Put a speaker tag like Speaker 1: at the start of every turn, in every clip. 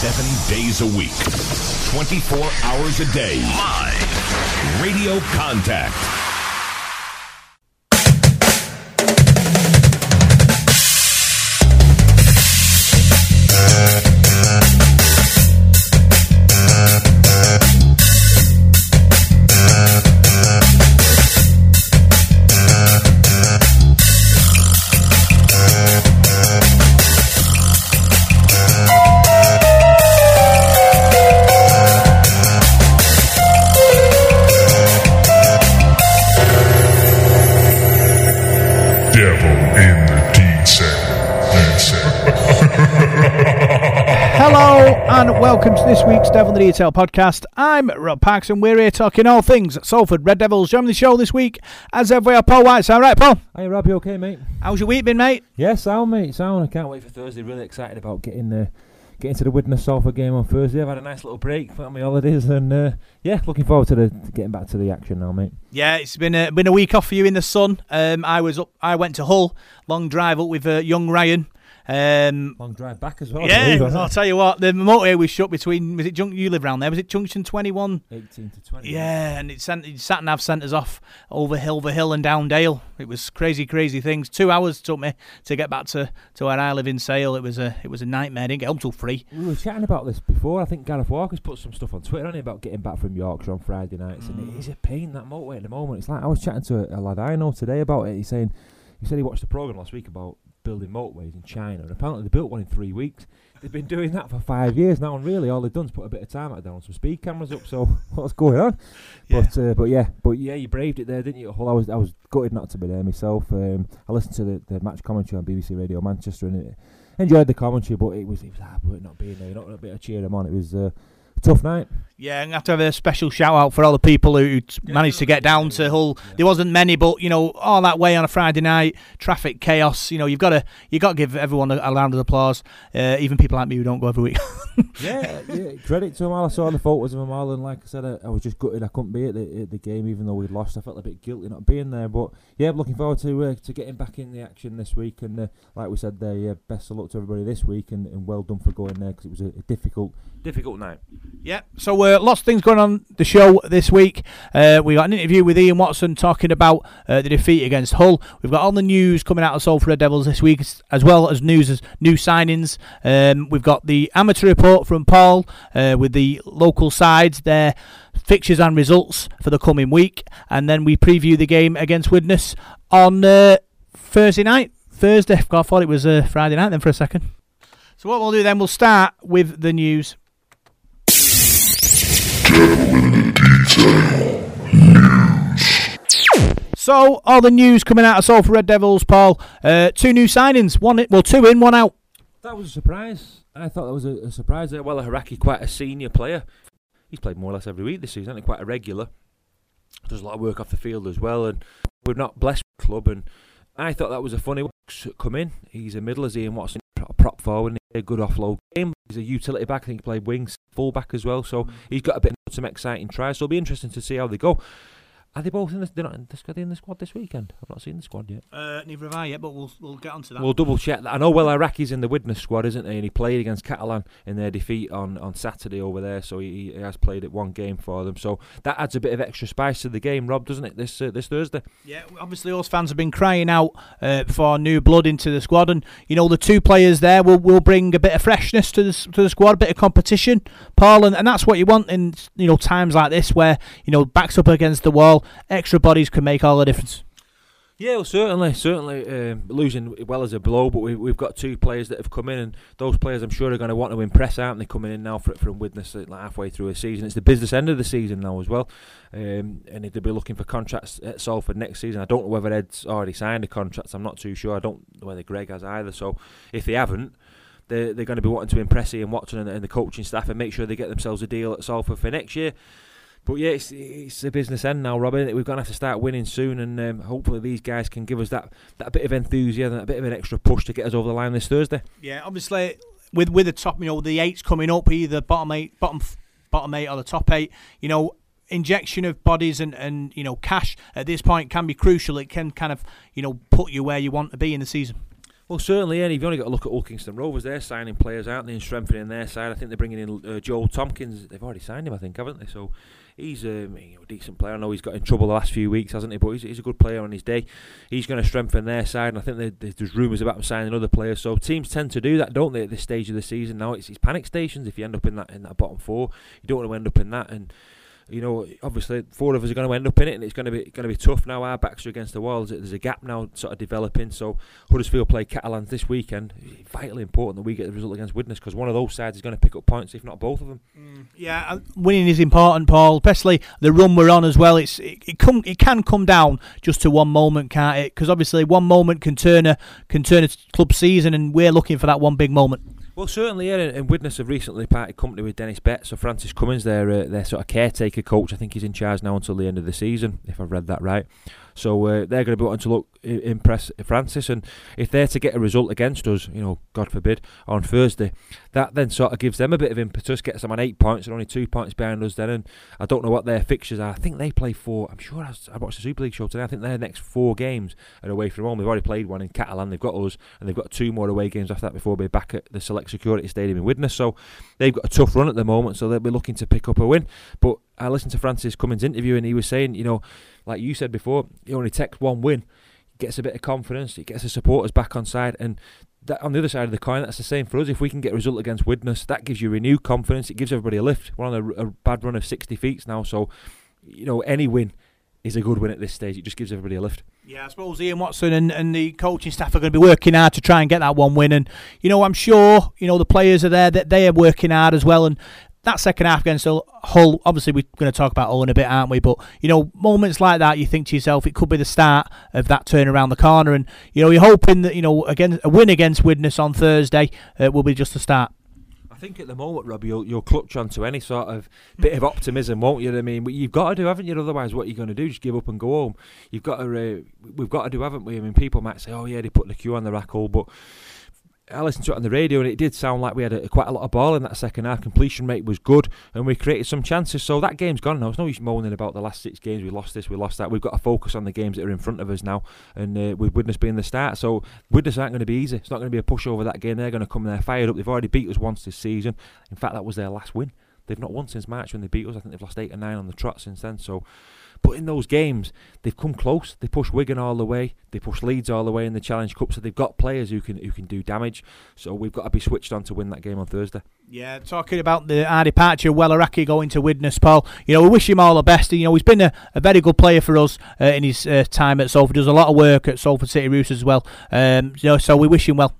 Speaker 1: Seven days a week, 24 hours a day. Live. Radio Contact.
Speaker 2: This week's Devil in the Detail podcast. I'm Rob Parks and we're here talking all things Salford Red Devils. Joining the show this week, as ever, we are Paul White. All right, Paul.
Speaker 3: Hey Rob, you okay, mate?
Speaker 2: How's your week been, mate?
Speaker 3: Yeah, sound, mate. Sound. I can't wait for Thursday. Really excited about getting the getting to the Widnes Salford game on Thursday. I've had a nice little break for my holidays, and uh, yeah, looking forward to the to getting back to the action now, mate.
Speaker 2: Yeah, it's been a been a week off for you in the sun. Um, I was up. I went to Hull, long drive up with uh, young Ryan. Um,
Speaker 3: Long drive back as well.
Speaker 2: Yeah,
Speaker 3: believe,
Speaker 2: I'll tell you what, the motorway was shut between. Was it Junk? You live around there? Was it Junction Twenty One?
Speaker 3: 18 to 20.
Speaker 2: Yeah, and it sent it sat nav sent us off over Hilver Hill and down Dale. It was crazy, crazy things. Two hours took me to get back to, to where I live in Sale. It was a it was a nightmare. I didn't get home till three.
Speaker 3: We were chatting about this before. I think Gareth Walker's put some stuff on Twitter on about getting back from Yorkshire on Friday nights, and
Speaker 2: Mm.
Speaker 3: it is a pain that motorway at the moment. It's like I was chatting to a, a lad I know today about it. He's saying he said he watched the program last week about building motorways in China, and apparently they built one in three weeks. They've been doing that for five years now, and really all they've done is put a bit of time out down some speed cameras up. So what's going on?
Speaker 2: Yeah.
Speaker 3: But uh, but yeah, but yeah, you braved it there, didn't you? Hull, I was I was gutted not to be there myself. Um, I listened to the, the match commentary on BBC Radio Manchester, and it, enjoyed the commentary, but it was it was hard work not being there. Not a bit of able to cheer them on. It was uh, a tough night.
Speaker 2: Yeah, and I have to have a special shout out for all the people who managed to get down to Hull. There wasn't many, but you know, all that way on a Friday night, traffic chaos. You know, you've got to you got to give everyone a, a round of applause. Uh, even people like me who don't go every week.
Speaker 3: yeah, yeah, credit to them all. I saw the photos of them all, and like I said, I, I was just gutted I couldn't be at the, at the game, even though we'd lost. I felt a bit guilty not being there, but yeah, I'm looking forward to uh, to getting back in the action this week. And uh, like we said, there, yeah, best of luck to everybody this week, and, and well done for going there because it was a, a difficult, difficult night.
Speaker 2: Yeah, so uh, lots of things going on the show this week. Uh, we got an interview with Ian Watson talking about uh, the defeat against Hull. We've got all the news coming out of Salford Devils this week, as- well as news as new signings. Um, we've got the amateur report from Paul uh, with the local sides, their fixtures and results for the coming week, and then we preview the game against Widnes on uh, Thursday night. Thursday, I thought it was uh, Friday night then for a second. So what we'll do then, we'll start with the news. So, all the news coming out of Salford Red Devils, Paul. Uh, two new signings. One, well, two in, one out.
Speaker 3: That was a surprise. I thought that was a, a surprise. Well, Hauraki, quite a senior player. He's played more or less every week this season, quite a regular. Does a lot of work off the field as well, and we're not blessed club. And I thought that was a funny come in. He's a middle as Ian Watson, pro- prop forward, and a good offload game. He's a utility back. I think he played wings, full back as well. So mm. he's got a bit of some exciting tries. So it'll be interesting to see how they go. Are they both in the? They're not in the, are they in the squad this weekend? I've not seen the squad yet.
Speaker 2: Uh, neither have I yet, but we'll we'll get onto that.
Speaker 3: We'll double check that. I know well Hauraki's in the Widnes squad, isn't he? And he played against Catalan in their defeat on, on Saturday over there, so he, he has played at one game for them. So that adds a bit of extra spice to the game, Rob, doesn't it? This uh, this Thursday.
Speaker 2: Yeah, obviously, us fans have been crying out uh, for new blood into the squad, and you know the two players there will, will bring a bit of freshness to the to the squad, a bit of competition, Paul, and, and that's what you want in you know times like this where you know backs up against the wall, extra bodies can make all the difference.
Speaker 3: Yeah, well, certainly, certainly um, losing well as a blow, but we, we've got two players that have come in, and those players I'm sure are going to want to impress, aren't they? Coming in now for, from Widnes uh, like halfway through a season, it's the business end of the season now as well, um, and they'll be looking for contracts at Salford next season. I don't know whether Ed's already signed a contract. I'm not too sure. I don't know whether Greg has either. So if they haven't. They're, they're going to be wanting to impress Ian Watson and, and the coaching staff and make sure they get themselves a deal at Salford for next year. But yeah, it's, it's a business end now, Robin. We're going to have to start winning soon, and um, hopefully these guys can give us that, that bit of enthusiasm, a bit of an extra push to get us over the line this Thursday.
Speaker 2: Yeah, obviously with with the top, you know, the eights coming up, either bottom eight, bottom bottom eight, or the top eight. You know, injection of bodies and and you know cash at this point can be crucial. It can kind of you know put you where you want to be in the season.
Speaker 3: Well, certainly, and you've only got to look at Hull Kingston Rovers. They're signing players, aren't they, and strengthening their side. I think they're bringing in uh, Joel Tomkins. They've already signed him, I think, haven't they? So he's um, you know, a decent player. I know he's got in trouble the last few weeks, hasn't he? But he's, he's a good player on his day. He's going to strengthen their side, and I think they, they, there's rumours about him signing other players. So teams tend to do that, don't they, at this stage of the season? Now it's, it's panic stations. If you end up in that in that bottom four, you don't want to end up in that and you know, obviously four of us are going to end up in it, and it's going to be going to be tough now. Our backs are against the walls. There's a gap now sort of developing. So Huddersfield play Catalans this weekend. It's vitally important that we get the result against Widnes because one of those sides is going to pick up points, if not both of them.
Speaker 2: Mm, yeah, uh, winning is important, Paul. Especially the run we're on as well. It's it, it come it can come down just to one moment, can't it? Because obviously one moment can turn a can turn a club season, and we're looking for that one big moment.
Speaker 3: Well, certainly, yeah, and Widnes have recently parted company with Dennis Betts. So Francis Cummins, their uh, their sort of caretaker coach, I think he's in charge now until the end of the season, if I've read that right. So uh, they're going to be wanting to look impress Francis, and if they're to get a result against us, you know, God forbid, on Thursday, that then sort of gives them a bit of impetus, gets them on eight points and only two points behind us. Then, and I don't know what their fixtures are. I think they play four. I'm sure I, watched the Super League show today. I think their next four games are away from home. They've already played one in Catalan. They've got us, and they've got two more away games after that before they're back at the Select Security Stadium in Widnes. So they've got a tough run at the moment. So they'll be looking to pick up a win. But I listened to Francis Cummins' interview, and he was saying, you know, like you said before, he only takes one win, gets a bit of confidence, he gets the supporters back on side, and that on the other side of the coin, that's the same for us. If we can get a result against Widnes, that gives you renewed confidence. It gives everybody a lift. We're on a, a bad run of 60 feet now, so you know any win is a good win at this stage. It just gives everybody a lift.
Speaker 2: Yeah, I suppose Ian Watson and, and the coaching staff are going to be working hard to try and get that one win. And, you know, I'm sure, you know, the players are there, that they are working hard as well. And that second half against Hull, obviously we're going to talk about Hull in a bit, aren't we? But you know, moments like that, you think to yourself, it could be the start of that turn around the corner, and you know, you're hoping that you know, again, a win against Widnes on Thursday uh, will be just the start.
Speaker 3: Think at the moment, Robbie, you'll, you'll clutch onto any sort of bit of optimism, won't you? I mean, you've got to do, haven't you? Otherwise, what are you going to do? Just give up and go home. You've got to. Uh, we've got to do, haven't we? I mean, people might say, "Oh yeah, they put the queue on the rack hole," but I listened to it on the radio and it did sound like we had a, quite a lot of ball in that second half. Completion rate was good and we created some chances. So that game's gone now. There's no use moaning about the last six games. We lost this, we lost that. We've got to focus on the games that are in front of us now. And uh, with Widnes being the start, so Widnes aren't going to be easy. It's not going to be a pushover that game. They're going to come there fired up. They've already beat us once this season. In fact, that was their last win. They've not won since March when they beat us. I think they've lost eight or nine on the trot since then. So but in those games, they've come close. They push Wigan all the way. They push Leeds all the way in the Challenge Cup. So they've got players who can who can do damage. So we've got to be switched on to win that game on Thursday.
Speaker 2: Yeah, talking about the our departure, Weller Hauraki going to Widnes, Paul. You know, we wish him all the best. You know, he's been a, a very good player for us uh, in his uh, time at Salford. Does a lot of work at Salford City Roosters as well. Um, you know, so we wish him well.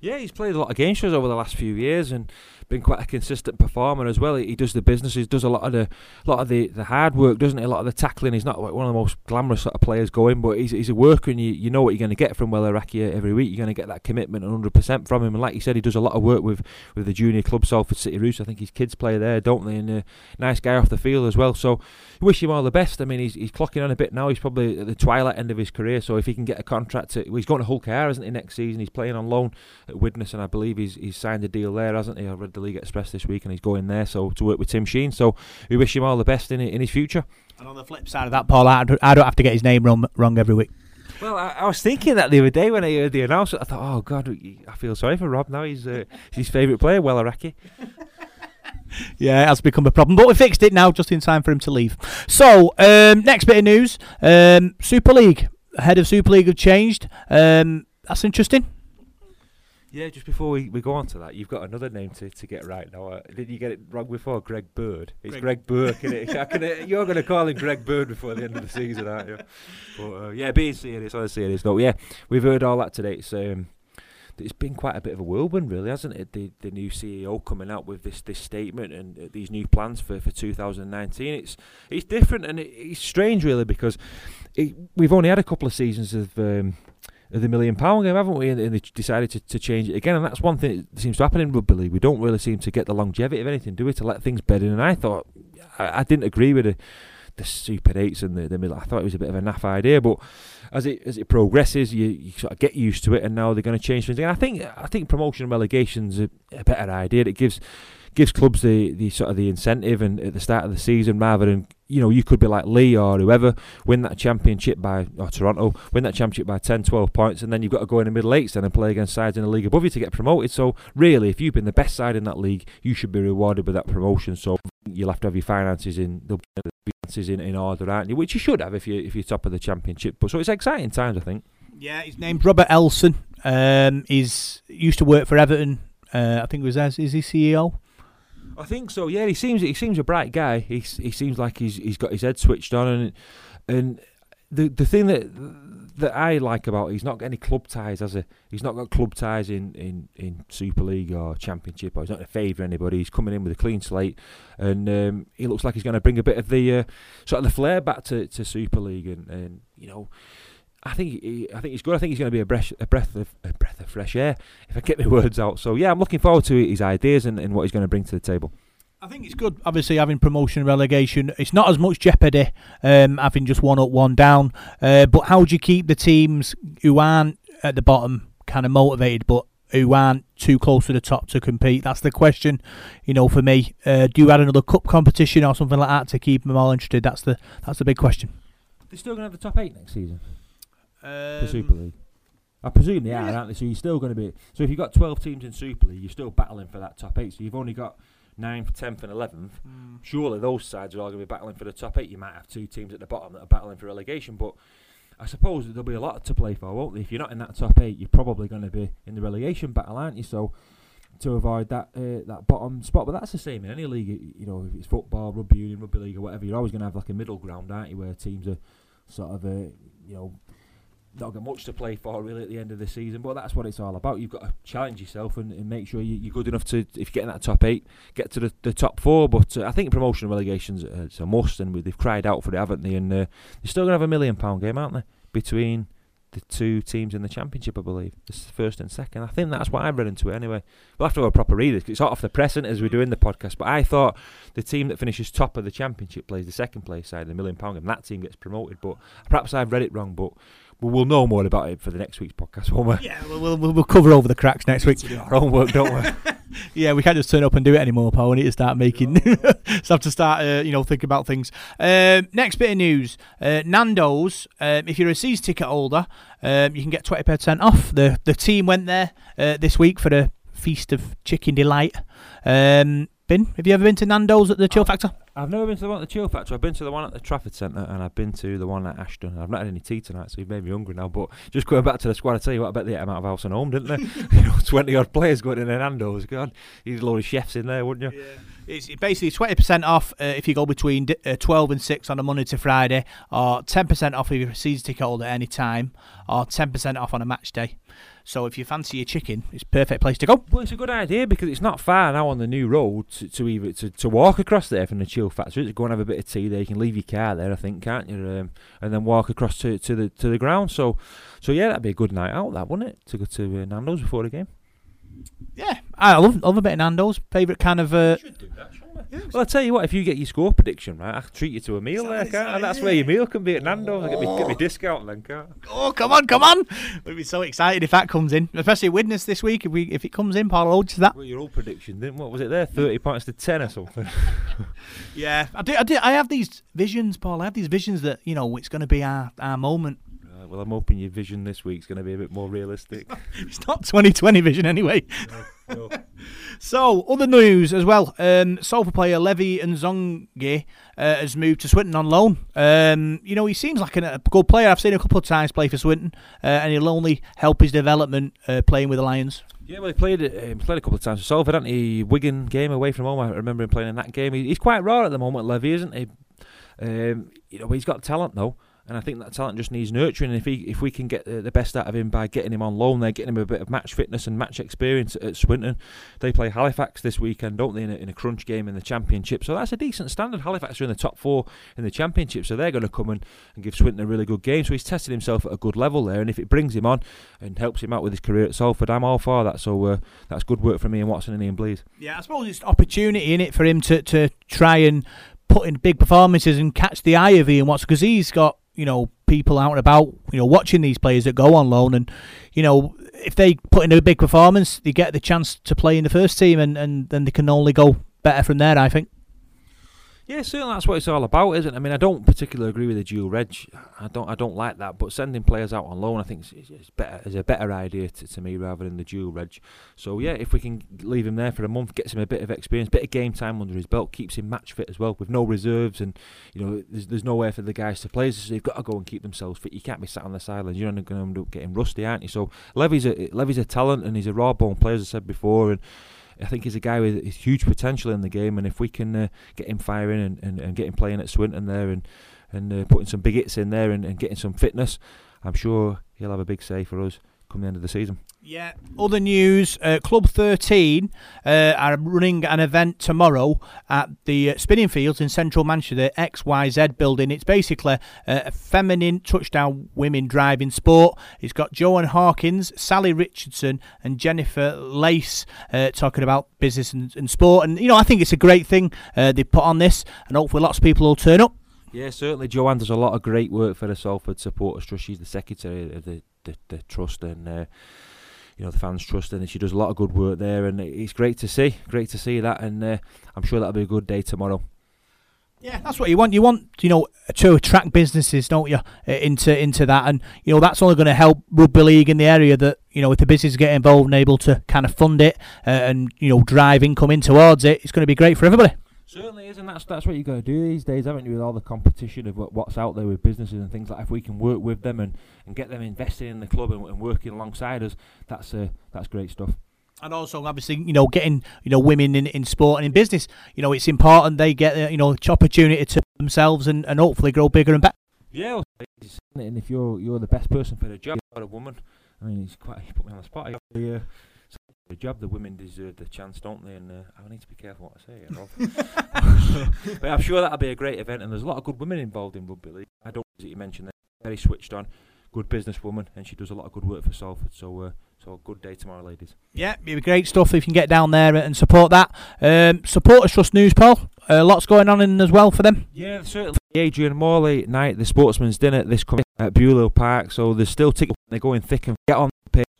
Speaker 3: Yeah, he's played a lot of games for us over the last few years, and been quite a consistent performer as well. He, he does the business, he does a lot of the lot of the, the hard work, doesn't he? A lot of the tackling. He's not like one of the most glamorous sort of players going, but he's, he's a worker, and you, you know what you're going to get from Weller Hauraki every week. You're going to get that commitment and 100% from him. And like you said, he does a lot of work with, with the junior club Salford City Roots. I think his kids play there, don't they? And a uh, nice guy off the field as well. So wish him all the best. I mean, he's, he's clocking on a bit now. He's probably at the twilight end of his career. So if he can get a contract, to, well, he's going to Hull KR, isn't he? Next season, he's playing on loan at Widnes, and I believe he's he's signed a deal there, hasn't he? I read the League Express this week, and he's going there. So to work with Tim Sheens. So we wish him all the best in in his future.
Speaker 2: And on the flip side of that, Paul, I don't have to get his name wrong, wrong every week.
Speaker 3: Well, I, I, was thinking that the other day when I heard the announcement. I thought, oh God, I feel sorry for Rob now. He's uh, his favourite player, well Weller Hauraki.
Speaker 2: yeah, it has become a problem, but we fixed it now just in time for him to leave. So, um, next bit of news um, Super League. Head of Super League have changed. Um, that's interesting.
Speaker 3: Yeah, just before we, we go on to that, you've got another name to, to get right now. Uh, did you get it wrong before? Greg Bird. It's Greg, Greg Burke, isn't it? Can, uh, you're going to call him Greg Bird before the end of the season, aren't you? But uh, yeah, being serious, on a serious note, yeah, we've heard all that today. It's um, it's been quite a bit of a whirlwind, really, hasn't it? The the new CEO coming out with this this statement and uh, these new plans for, for 2019. It's it's different and it, it's strange, really, because it, we've only had a couple of seasons of. Um, of the million pound game, haven't we? And, and they decided to, to change it again, and that's one thing that seems to happen in rugby league. We don't really seem to get the longevity of anything, do we? To let things bed in. And I thought I, I didn't agree with the the Super Eights and the, the middle. I thought it was a bit of a naff idea, but as it as it progresses, you, you sort of get used to it, and now they're going to change things. And I think I think promotion and relegation's a, a better idea. It gives gives clubs the, the sort of the incentive and at the start of the season rather than you know you could be like Leigh or whoever win that championship by or Toronto win that championship by 10 12 points and then you've got to go in the middle eights then and play against sides in the league above you to get promoted so really if you've been the best side in that league you should be rewarded with that promotion so you'll have to have your finances in the finances in, in order aren't you which you should have if you if you're top of the championship but so it's exciting times I think
Speaker 2: Yeah, his name's Robert Elstone. Um, he's used to work for Everton. Uh, I think it was as is he CEO?
Speaker 3: I think so. Yeah, he seems he seems a bright guy. He he seems like he's he's got his head switched on, and and the the thing that that I like about he's not got any club ties as a he's not got club ties in, in, in Super League or Championship or he's not to favour anybody. He's coming in with a clean slate, and um, he looks like he's going to bring a bit of the uh, sort of the flair back to, to Super League, and, and you know. I think he, I think he's good. I think he's going to be a breath, a breath of a breath of fresh air if I get my words out. So yeah, I'm looking forward to his ideas and, and what he's going to bring to the table.
Speaker 2: I think it's good. Obviously, having promotion and relegation, it's not as much jeopardy um, having just one up, one down. Uh, but how do you keep the teams who aren't at the bottom kind of motivated, but who aren't too close to the top to compete? That's the question. You know, for me, uh, do you add another cup competition or something like that to keep them all interested? That's the that's the big question.
Speaker 3: They're still going to have the top eight next season.
Speaker 2: Um,
Speaker 3: the Super League. I presume they are, aren't they? So you're still going to be. So if you've got 12 teams in Super League, you're still battling for that top eight. So you've only got 9th, 10th, and 11th.
Speaker 2: Mm.
Speaker 3: Surely those sides are all going to be battling for the top eight. You might have two teams at the bottom that are battling for relegation, but I suppose there'll be a lot to play for, won't there? If you're not in that top eight, you're probably going to be in the relegation battle, aren't you? So to avoid that uh, that bottom spot, but that's the same in any league. You know, if it's football, rugby union, rugby league, or whatever, you're always going to have like a middle ground, aren't you, where teams are sort of, uh, you know, not got much to play for really at the end of the season, but that's what it's all about. You've got to challenge yourself and, and make sure you, you're good enough to, if you get in that top eight, get to the, the top four. But uh, I think promotion and relegation's it's a must, and they've cried out for it, haven't they? And uh, they're still going to have a million pound game, aren't they? Between the two teams in the championship, I believe, the first and second. I think that's what I've read into it anyway. We'll have to have a proper read. because It's off the press as we're doing the podcast. But I thought the team that finishes top of the championship plays the second place side the million pound game. That team gets promoted. But perhaps I've read it wrong. But well, we'll know more about it for the next week's podcast, won't we?
Speaker 2: Yeah, we'll, we'll, we'll cover over the cracks next week.
Speaker 3: our homework, don't we?
Speaker 2: yeah, we can't just turn up and do it anymore, Paul. We need to start making, so have to start, uh, you know, think about things. Um, next bit of news: uh, Nando's. Um, if you're a season ticket holder, um, you can get twenty percent off. The the team went there uh, this week for a feast of chicken delight. Um, Bin, have you ever been to Nando's at the Chill Factor?
Speaker 3: I've never been to the one at the Chill Factor. I've been to the one at the Trafford Centre and I've been to the one at Ashton. I've not had any tea tonight, so you've made me hungry now. But just going back to the squad, I tell you what, I bet they ate 'em out of house and home, didn't they? you know, 20 odd players going in Nando's. God, you'd a load of chefs in there, wouldn't you?
Speaker 2: Yeah. It's basically twenty percent off uh, if you go between d- uh, twelve and six on a Monday to Friday, or ten percent off if you're a season ticket holder at any time, or ten percent off on a match day. So if you fancy your chicken, it's a perfect place to go.
Speaker 3: Well, it's a good idea because it's not far now on the new road to, to either to, to walk across there from the chill factory to go and have a bit of tea there. You can leave your car there, I think, can't you? Um, and then walk across to, to the to the ground. So, so yeah, that'd be a good night out, that wouldn't it? To go to uh, Nando's before the game.
Speaker 2: Yeah, I love love a bit of Nando's. Favorite kind of. Uh,
Speaker 3: should do that, well, I tell you what, if you get your score prediction right, I can treat you to a meal there, can't I? And that's where your meal can be at Nando's. I get me, get me discount then, can't
Speaker 2: oh, come on, come on! We'd be so excited if that comes in, especially Widnes this week. If we if it comes in, Paul holds that.
Speaker 3: Well, your old prediction, didn't what was it there? Thirty points to ten or something.
Speaker 2: Yeah, I do. I do. I have these visions, Paul. I have these visions that you know it's going to be our our moment.
Speaker 3: Right, well, I'm hoping your vision this week's going to be a bit more realistic.
Speaker 2: It's not 2020 vision anyway.
Speaker 3: No.
Speaker 2: So, other news as well. Um, Salford player Levy Nzoungou uh, has moved to Swinton on loan. Um, you know, he seems like a, a good player. I've seen a couple of times play for Swinton, uh, and he'll only help his development uh, playing with the Lions.
Speaker 3: Yeah, well, he played um, played a couple of times for Salford, hadn't he? Wigan game away from home. I remember him playing in that game. He, he's quite raw at the moment, Levy, isn't he? Um, you know, he's got talent though, and I think that talent just needs nurturing. And if he if we can get the, best out of him by getting him on loan, there, getting him a bit of match fitness and match experience at, at Swinton. They play Halifax this weekend, don't they? In a, in a crunch game in the Championship, so that's a decent standard. Halifax are in the top four in the Championship, so they're going to come and, and give Swinton a really good game. So he's tested himself at a good level there, and if it brings him on and helps him out with his career at Salford, I'm all for that. So uh, that's good work from Ian Watson and Ian Blease.
Speaker 2: Yeah, I suppose it's opportunity in it for him to, to try and put in big performances and catch the eye of Ian Watson because he's got you know people out and about, you know, watching these players that go on loan, and you know if they put in a big performance, they get the chance to play in the first team, and and then they can only go better from there. I think.
Speaker 3: Yeah, certainly that's what it's all about, isn't it? I mean, I don't particularly agree with the dual reg. I don't, I don't like that. But sending players out on loan, I think, is, is better is a better idea to, to me rather than the dual reg. So yeah, if we can leave him there for a month, gets him a bit of experience, bit of game time under his belt, keeps him match fit as well, with no reserves, and you know, there's, there's nowhere for the guys to play. So they've got to go and keep themselves fit. You can't be sat on the sidelines. You're going to end up getting rusty, aren't you? So Levy's a Levy's a talent, and he's a raw bone player, as I said before, and. I think he's a guy with huge potential in the game, and if we can uh, get him firing and, and, and get him playing at Swinton there and and uh, putting some big hits in there and, and getting some fitness, I'm sure he'll have a big say for us come the end of the season.
Speaker 2: Yeah. Other news: uh, Club 13 uh, are running an event tomorrow at the uh, Spinning Fields in Central Manchester, the XYZ building. It's basically a feminine touchdown women driving sport. It's got Joan Hawkins, Sally Richardson, and Jennifer Lace uh, talking about business and, and, sport. And you know, I think it's a great thing uh, they put on this, and hopefully lots of people will turn up.
Speaker 3: Yeah, certainly. Joanne does a lot of great work for the Salford Supporters Trust. She's the secretary of the the, the trust and uh, you know the fans trust and she does a lot of good work there and it's great to see great to see that and uh, I'm sure that'll be a good day tomorrow
Speaker 2: yeah, that's what you want. You want, you know, to attract businesses, don't you, into into that, and you know that's only going to help rugby league in the area. That you know, if the business get involved and able to kind of fund it uh, and you know drive income in towards it, it's going to be great for everybody.
Speaker 3: Certainly is, and that's that's what you got to do these days, haven't you? With all the competition of what's out there with businesses and things like, if we can work with them and, and get them investing in the club and, and working alongside us, that's uh, that's great stuff.
Speaker 2: And also, obviously, you know, getting you know women in, in sport and in business, you know, it's important they get you know opportunity to themselves and, and hopefully grow bigger and better.
Speaker 3: Yeah, and if you're you're the best person for the job, you're a woman. I mean, it's quite he put me on the spot. Yeah the job. The women deserve the chance, don't they? And uh, I need to be careful what I say. but I'm sure that'll be a great event, and there's a lot of good women involved in rugby league. I don't that you mentioned that. Very switched on, good businesswoman, and she does a lot of good work for Salford. So. Uh, so good day tomorrow, ladies.
Speaker 2: Yeah, it'll be great stuff if you can get down there and support that. Um, Supporters Trust News, Paul. Uh, lots going on in as well for them.
Speaker 3: Yeah, certainly. Adrian Morley night, the Sportsman's Dinner this coming at Bewley Park. So there's still tickets. They're going thick and get on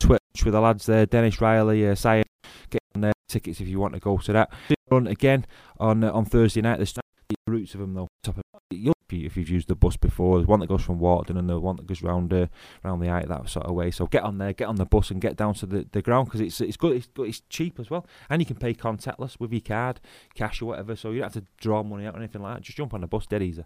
Speaker 3: Twitch with the lads there, Dennis Riley, uh, Sia, get on their tickets if you want to go to that. Run again on uh, on Thursday night. There's the routes of them though. Top of, you'll if you've used the bus before. There's one that goes from Waterton and the one that goes round uh, round the height that sort of way. So get on there, get on the bus and get down to the, the ground because it's it's good. It's good. It's cheap as well, and you can pay contactless with your card, cash or whatever. So you don't have to draw money out or anything like that. Just jump on the bus, dead easy.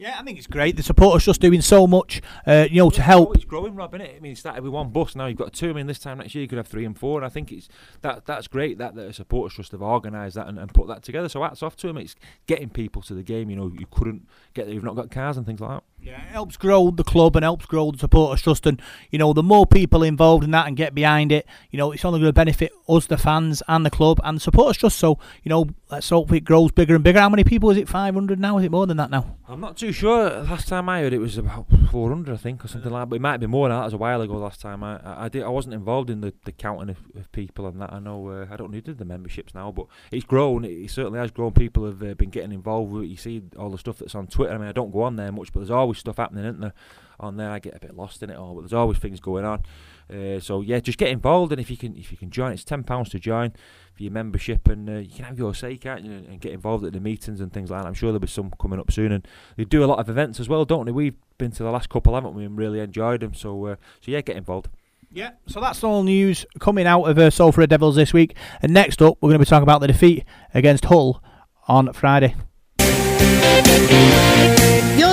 Speaker 2: Yeah, I think it's great. The supporters just doing so much, uh, you know, to help.
Speaker 3: It's growing, Rob, isn't it? I mean, it started with one bus, now you've got two. I mean, this time next year you could have three and four, and I think it's that that's great that the supporters trust have organised that and, and put that together. So hats off to them. It's getting people to the game. You know, you couldn't get there. You've not got cars and things like that.
Speaker 2: Yeah, it helps grow the club and helps grow the supporters trust, and you know, the more people involved in that and get behind it, you know, it's only going to benefit us, the fans, and the club and the supporters trust. So, you know, let's hope it grows bigger and bigger. How many people is it? Five hundred now? Is it more than that now?
Speaker 3: I'm not too sure. Last time I heard it was about 400, I think, or something like that. But it might be more than that. Was a while ago. Last time I, I, I did, I wasn't involved in the, the counting of, of people and that. I know uh, I don't need the memberships now, but it's grown. It, certainly has grown. People have uh, been getting involved. You see all the stuff that's on Twitter. I mean, I don't go on there much, but there's always stuff happening, isn't there? On there, I get a bit lost in it all, but there's always things going on. Uh, so yeah, just get involved, and if you can, if you can join, it's ten pounds to join for your membership, and uh, you can have your say, can't you, and get involved at the meetings and things like that. I'm sure there'll be some coming up soon, and they do a lot of events as well, don't they? We've been to the last couple, haven't we, and really enjoyed them. So uh, so yeah, get involved.
Speaker 2: Yeah, so that's all news coming out of uh, Salford Devils this week. And next up, we're going to be talking about the defeat against Hull on Friday.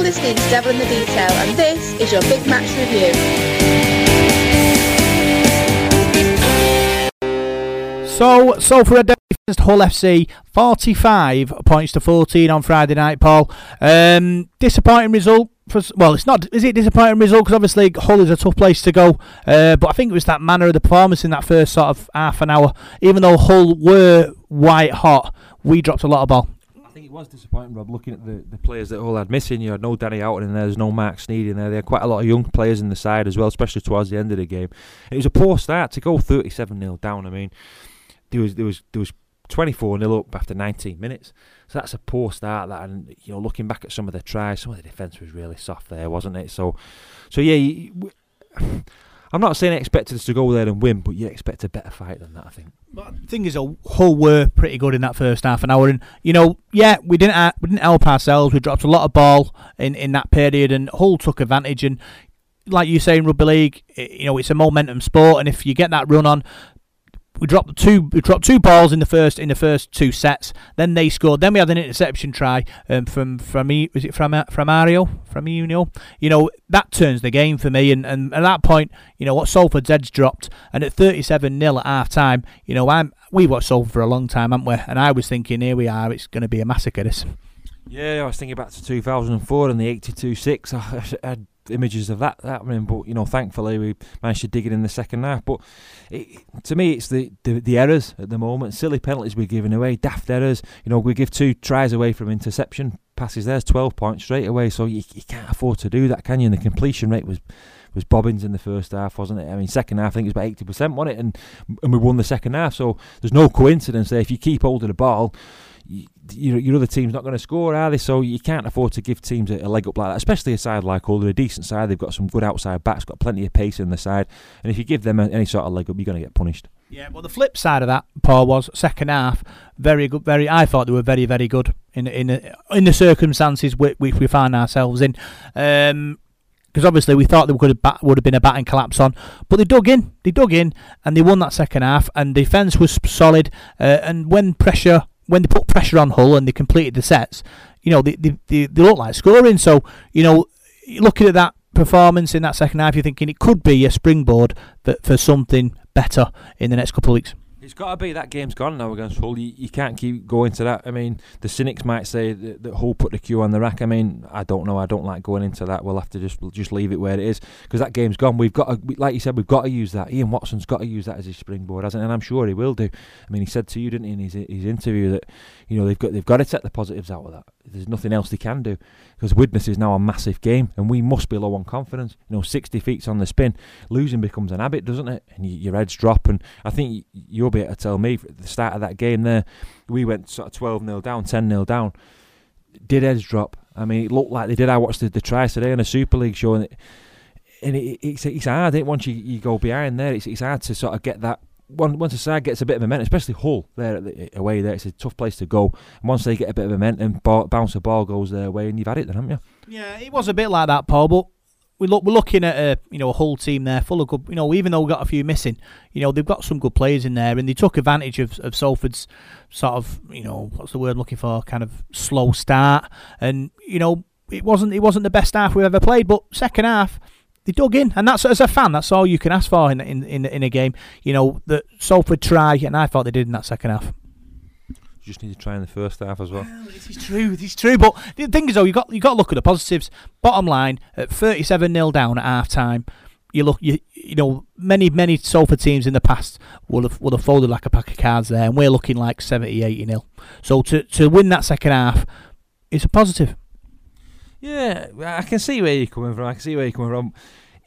Speaker 4: Listening to Devil in the Detail, and this is your big match review.
Speaker 2: So, Salford against Hull FC, 45 points to 14 on Friday night, Paul. Um, disappointing result. For, well, it's not. Is it disappointing result? Because obviously Hull is a tough place to go. Uh, but I think it was that manner of the performance in that first sort of half an hour. Even though Hull were white hot, we dropped a lot of ball
Speaker 3: was disappointing, Rob, looking at the, the players that all had missing. You had no Danny Houghton in there, there's no Mark Sneyd in there. There had quite a lot of young players in the side as well, especially towards the end of the game. It was a poor start to go 37 0 down. I mean, there was there was there was 24 0 up after 19 minutes. So that's a poor start. That and you know, looking back at some of the tries, some of the defence was really soft there, wasn't it? So, so yeah. You, I'm not saying I expected us to go there and win, but you expect a better fight than that. I think.
Speaker 2: But the thing is, Hull were pretty good in that first half an hour, and you know, yeah, we didn't uh, we didn't help ourselves. We dropped a lot of ball in, in that period, and Hull took advantage. And like you say in rugby league, you know, it's a momentum sport, and if you get that run on, we dropped two we dropped two balls in the first in the first two sets. Then they scored. Then we had an interception try um, from from was it from from Mario from Unio. You know that turns the game for me. And, and at that point, you know what Salford's edge dropped. And at 37 0 at half time, you know I'm we watched Salford for a long time, haven't we? And I was thinking, here we are. It's going to be a massacre. This.
Speaker 3: Yeah, I was thinking back to 2004 and the 82-6. I, I, images of that happening. But you know, thankfully we managed to dig it in the second half. But it, to me, it's the, the, the errors at the moment, silly penalties we're giving away, daft errors. You know, we give two tries away from interception passes. There's 12 points straight away. So you, you can't afford to do that, can you? And the completion rate was was Bobbins in the first half, wasn't it? I mean, second half I think it was about eighty percent, wasn't it? And and we won the second half. So there's no coincidence there. If you keep holding the ball, your, your other team's not going to score, are they? So you can't afford to give teams a, a, leg up like that, especially a side like Hull. They're a decent side. They've got some good outside backs, got plenty of pace in the side. And if you give them any sort of leg up, you're going to get punished.
Speaker 2: Yeah, well, the flip side of that, Paul, was second half very good. Very, I thought they were very, very good in in in the circumstances which we, we find ourselves in. Um, because obviously we thought there could have bat, would have been a batting collapse on, but they dug in, they dug in, and they won that second half. And defence was solid. Uh, and when pressure when they put pressure on Hull and they completed the sets, you know, they, they, they, they look like scoring. So, you know, looking at that performance in that second half, you're thinking it could be a springboard for, for something better in the next couple of weeks.
Speaker 3: It's got to be that game's gone now against Hull. You, you can't keep going to that. I mean, the cynics might say that, that Hull put the queue on the rack. I mean, I don't know. I don't like going into that. We'll have to just just leave it where it is because that game's gone. We've got, to, like you said, we've got to use that. Ian Watson's got to use that as his springboard, hasn't? And I'm sure he will do. I mean, he said to you, didn't he, in his, his interview that you know they've got they've got to take the positives out of that. There's nothing else they can do because Widnes is now a massive game, and we must be low on confidence. You know, 60 feet on the spin, losing becomes an habit, doesn't it? And you, your heads drop. And I think you'll be to tell me at the start of that game there, we went sort of 12 0 down, 10 0 down. Did heads drop? I mean, it looked like they did. I watched the, the tries today on a Super League show, and it, and it, it's, it's hard. It, once you, you go behind there, it's, it's hard to sort of get that once a side gets a bit of momentum, especially Hull there the, away there, it's a tough place to go. And once they get a bit of momentum, ball, bounce the ball goes their way, and you've had it, then, haven't you?
Speaker 2: Yeah, it was a bit like that, Paul. But we look, we're looking at a you know a whole team there full of good. You know, even though we've got a few missing, you know they've got some good players in there, and they took advantage of of Salford's sort of you know what's the word I'm looking for, kind of slow start, and you know it wasn't it wasn't the best half we've ever played, but second half they dug in, and that's as a fan, that's all you can ask for in in in, in a game. You know that Salford try, and I thought they did in that second half.
Speaker 3: Just need to try in the first half as well. well
Speaker 2: this is true. This is true. But the thing is, though, you got you got to look at the positives. Bottom line, at thirty-seven 0 down at half time, you look you you know many many Salford teams in the past will have will have folded like a pack of cards there, and we're looking like 70, 80 nil. So to to win that second half, it's a positive.
Speaker 3: Yeah, I can see where you're coming from. I can see where you're coming from.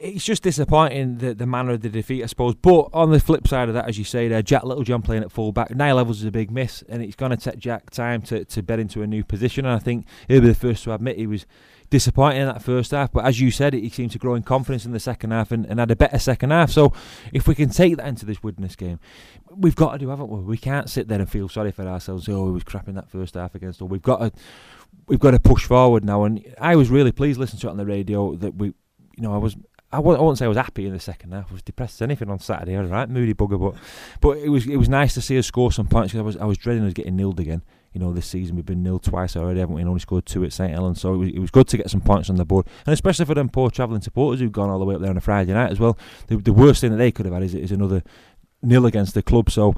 Speaker 3: It's just disappointing the, the manner of the defeat, I suppose. But on the flip side of that, as you say there, Jack Littlejohn playing at full back, Niall Evalds is a big miss, and it's going to take Jack time to, to bed into a new position. And I think he'll be the first to admit he was disappointing in that first half. But as you said, he seemed to grow in confidence in the second half and, and had a better second half. So if we can take that into this Widnes game, we've got to do, haven't we? We can't sit there and feel sorry for ourselves. Oh, we was crapping that first half against. Or we've got to we've got to push forward now. And I was really pleased listening to it on the radio that we, you know, I was. I won't say I was happy in the second half. I was depressed as anything on Saturday. I was right, moody bugger, but but it was it was nice to see us score some points. Cause I was I was dreading us getting nilled again. You know, this season we've been nilled twice already, haven't we? And only scored two at St Helens, so it was, it was good to get some points on the board, and especially for them poor travelling supporters who've gone all the way up there on a Friday night as well. The, the worst thing that they could have had is, is another nil against the club. So,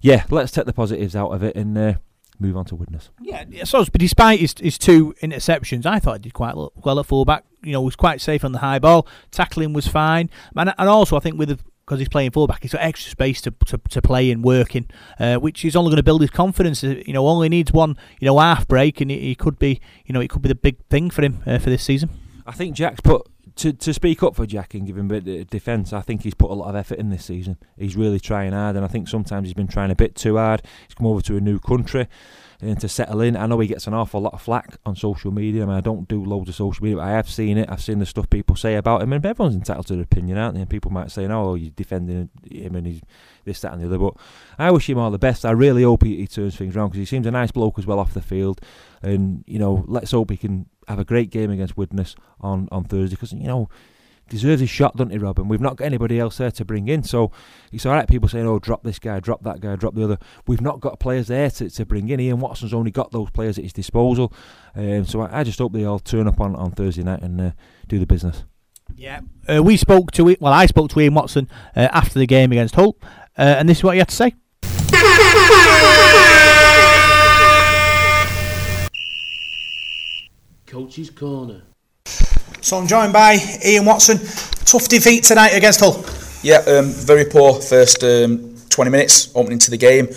Speaker 3: yeah, let's take the positives out of it and. Uh, move on to Widnes.
Speaker 2: Yeah, so but despite his, his two interceptions, I thought he did quite well at fullback. You know, was quite safe on the high ball. Tackling was fine, and and also I think with because he's playing fullback, he's got extra space to to, to play and working, uh, which is only going to build his confidence. Uh, you know, only needs one you know half break, and he, he could be you know it could be the big thing for him uh, for this season.
Speaker 3: I think Jack's put to to speak up for Jack and give him a bit of defence, I think he's put a lot of effort in this season. He's really trying hard, and I think sometimes he's been trying a bit too hard. He's come over to a new country and to settle in. I know he gets an awful lot of flack on social media. I mean, I don't do loads of social media, but I have seen it. I've seen the stuff people say about him, and everyone's entitled to their opinion, aren't they? And people might say, "Oh, you're defending him and he's this, that, and the other." But I wish him all the best. I really hope he, he turns things around because he seems a nice bloke as well off the field, and you know, let's hope he can have a great game against Widnes on on Thursday because you know deserves his shot, doesn't he, Rob? And we've not got anybody else there to bring in. So it's all right, people saying, oh, drop this guy, drop that guy, drop the other. We've not got players there to, to bring in. Ian Watson's only got those players at his disposal. Um, so I, I, just hope they all turn up on, on Thursday night and uh, do the business.
Speaker 2: Yeah, uh, we spoke to it. Well, I spoke to Ian Watson uh, after the game against Hull, uh, and this is what he had to say.
Speaker 5: Coach's corner.
Speaker 6: So I'm joined by Ian Watson. Tough defeat tonight against Hull.
Speaker 7: Yeah, um, very poor first um, 20 minutes opening to the game.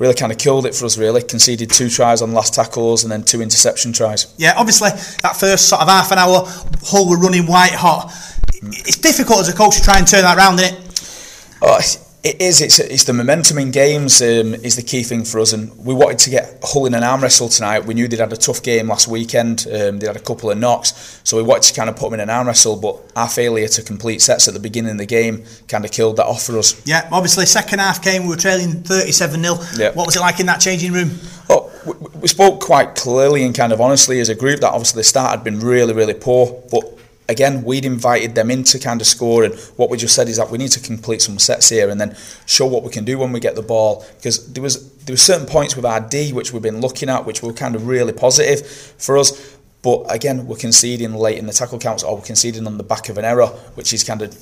Speaker 7: Really kind of killed it for us, really. Conceded two tries on last tackles and then two interception tries.
Speaker 6: Yeah, obviously, that first sort of half an hour, Hull were running white hot. It's difficult as a coach to try and turn that around, isn't it?
Speaker 7: Oh, it is. It's, it's the momentum in games um, is the key thing for us, and we wanted to get Hull in an arm wrestle tonight. We knew they'd had a tough game last weekend. Um, they had a couple of knocks, so we wanted to kind of put them in an arm wrestle. But our failure to complete sets at the beginning of the game kind of killed that off for us.
Speaker 6: Yeah, obviously, second half came. We were trailing thirty-seven 0
Speaker 7: Yeah.
Speaker 6: What was it like in that changing room?
Speaker 7: Oh, we, we spoke quite clearly and kind of honestly as a group that obviously the start had been really, really poor, but again, we'd invited them into kind of score, and what we just said is that we need to complete some sets here and then show what we can do when we get the ball. Because there was there were certain points with our D which we've been looking at, which were kind of really positive for us. But again, we're conceding late in the tackle counts, or we're conceding on the back of an error, which is kind of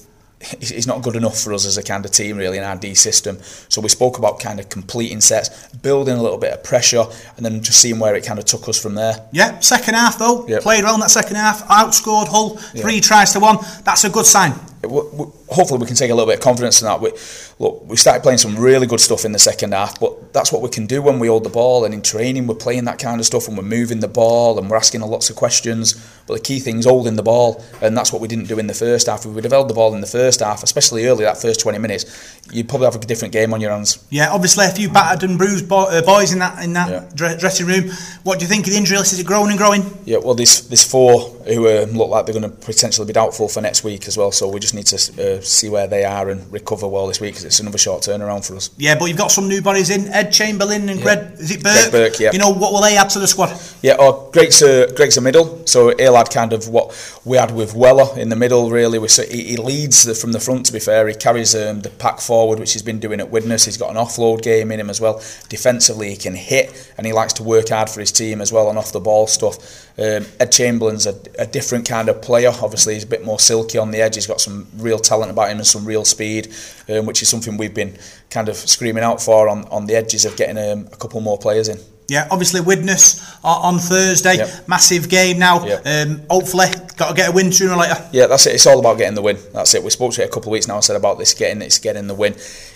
Speaker 7: is not good enough for us as a kind of team really in our D system. So we spoke about kind of completing sets, building a little bit of pressure, and then just seeing where it kind of took us from there.
Speaker 6: Yeah, second half though,
Speaker 7: Yep.
Speaker 6: played well in that second half, outscored Hull, three tries to one. That's a good sign.
Speaker 7: hopefully we can take a little bit of confidence in that. We, look, we started playing some really good stuff in the second half, but that's what we can do when we hold the ball. And in training, we're playing that kind of stuff, and we're moving the ball, and we're asking lots of questions. But the key thing is holding the ball, and that's what we didn't do in the first half. If we'd have held the ball in the first half, especially early that first 20 minutes, you'd probably have a different game on your hands.
Speaker 6: Yeah, obviously a few battered and bruised uh, boys in that in that
Speaker 7: Yeah.
Speaker 6: dre- dressing room. What do you think of the injury list? Is it growing and growing?
Speaker 7: Yeah, well, there's there's four who um, look like they're going to potentially be doubtful for next week as well. So we just need to uh, see where they are and recover well this week because it's another short turnaround for us.
Speaker 6: Yeah, but you've got some new bodies in. Ed Chamberlain and
Speaker 7: Yeah.
Speaker 6: Greg, is it Burke?
Speaker 7: Greg Burke, yeah.
Speaker 6: You know, what will they add to the squad?
Speaker 7: Yeah, oh, Greg's a, Greg's a middle, so he'll add kind of what we had with Weller in the middle. Really, we so he, he leads the, from the front. To be fair, he carries um, the pack forward, which he's been doing at Widnes. He's got an offload game in him as well. Defensively, he can hit, and he likes to work hard for his team as well on off the ball stuff. Um, Ed Chamberlain's a, a different kind of player. Obviously, he's a bit more silky on the edge. He's got some real talent about him and some real speed, um, which is something we've been kind of screaming out for on, on the edges of getting um, a couple more players in.
Speaker 6: Yeah, obviously Widnes on on Thursday.
Speaker 7: Yep.
Speaker 6: Massive game now.
Speaker 7: Yep.
Speaker 6: Um, hopefully, got to get a win sooner or later.
Speaker 7: Yeah, that's it. It's all about getting the win. That's it. We spoke to it a couple of weeks now. I said about this getting it's getting the win.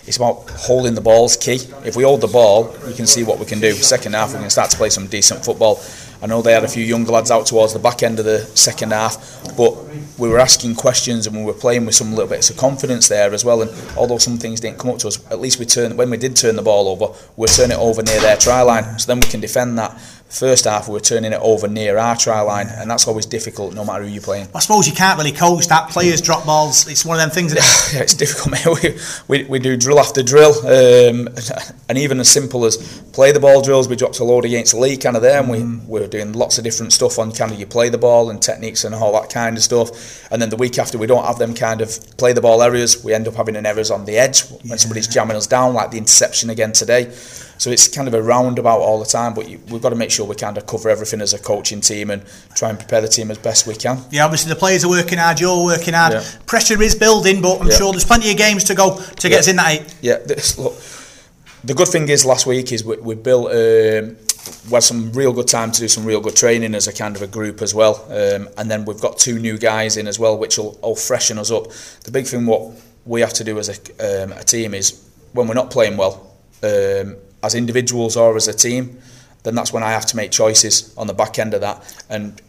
Speaker 7: It's about holding the ball's key. If we hold the ball, you can see what we can do. Second half, we can start to play some decent football. I know they had a few younger lads out towards the back end of the second half, but we were asking questions and we were playing with some little bits of confidence there as well. And although some things didn't come up to us, at least we turned when we did turn the ball over, we turned it over near their try line. So then we can defend that. First half, we were turning it over near our try line, and that's always difficult, no matter who you're playing.
Speaker 6: I suppose you can't really coach that. Players drop balls. It's one of them things. That
Speaker 7: yeah, it's difficult, mate. We, we, we do drill after drill, um, and even as simple as play the ball drills. We dropped a load against Lee, kind of there, and we we're doing lots of different stuff on kind of you play the ball and techniques and all that kind of stuff. And then the week after, we don't have them kind of play the ball areas. We end up having an errors on the edge when somebody's jamming us down, like the interception again today. So it's kind of a roundabout all the time, but you, we've got to make sure we kind of cover everything as a coaching team and try and prepare the team as best we can.
Speaker 6: yeah, obviously the players are working hard. You're working hard.
Speaker 7: Yeah.
Speaker 6: Pressure is building, but I'm
Speaker 7: Yeah.
Speaker 6: sure there's plenty of games to go to get us in that eight.
Speaker 7: Yeah, this, look, the good thing is last week is we, we built um, we had some real good time to do some real good training as a kind of a group as well, um, and then we've got two new guys in as well, which will all freshen us up. The big thing what we have to do as a, um, a team is when we're not playing well, um, as individuals or as a team, then that's when I have to make choices on the back end of that. And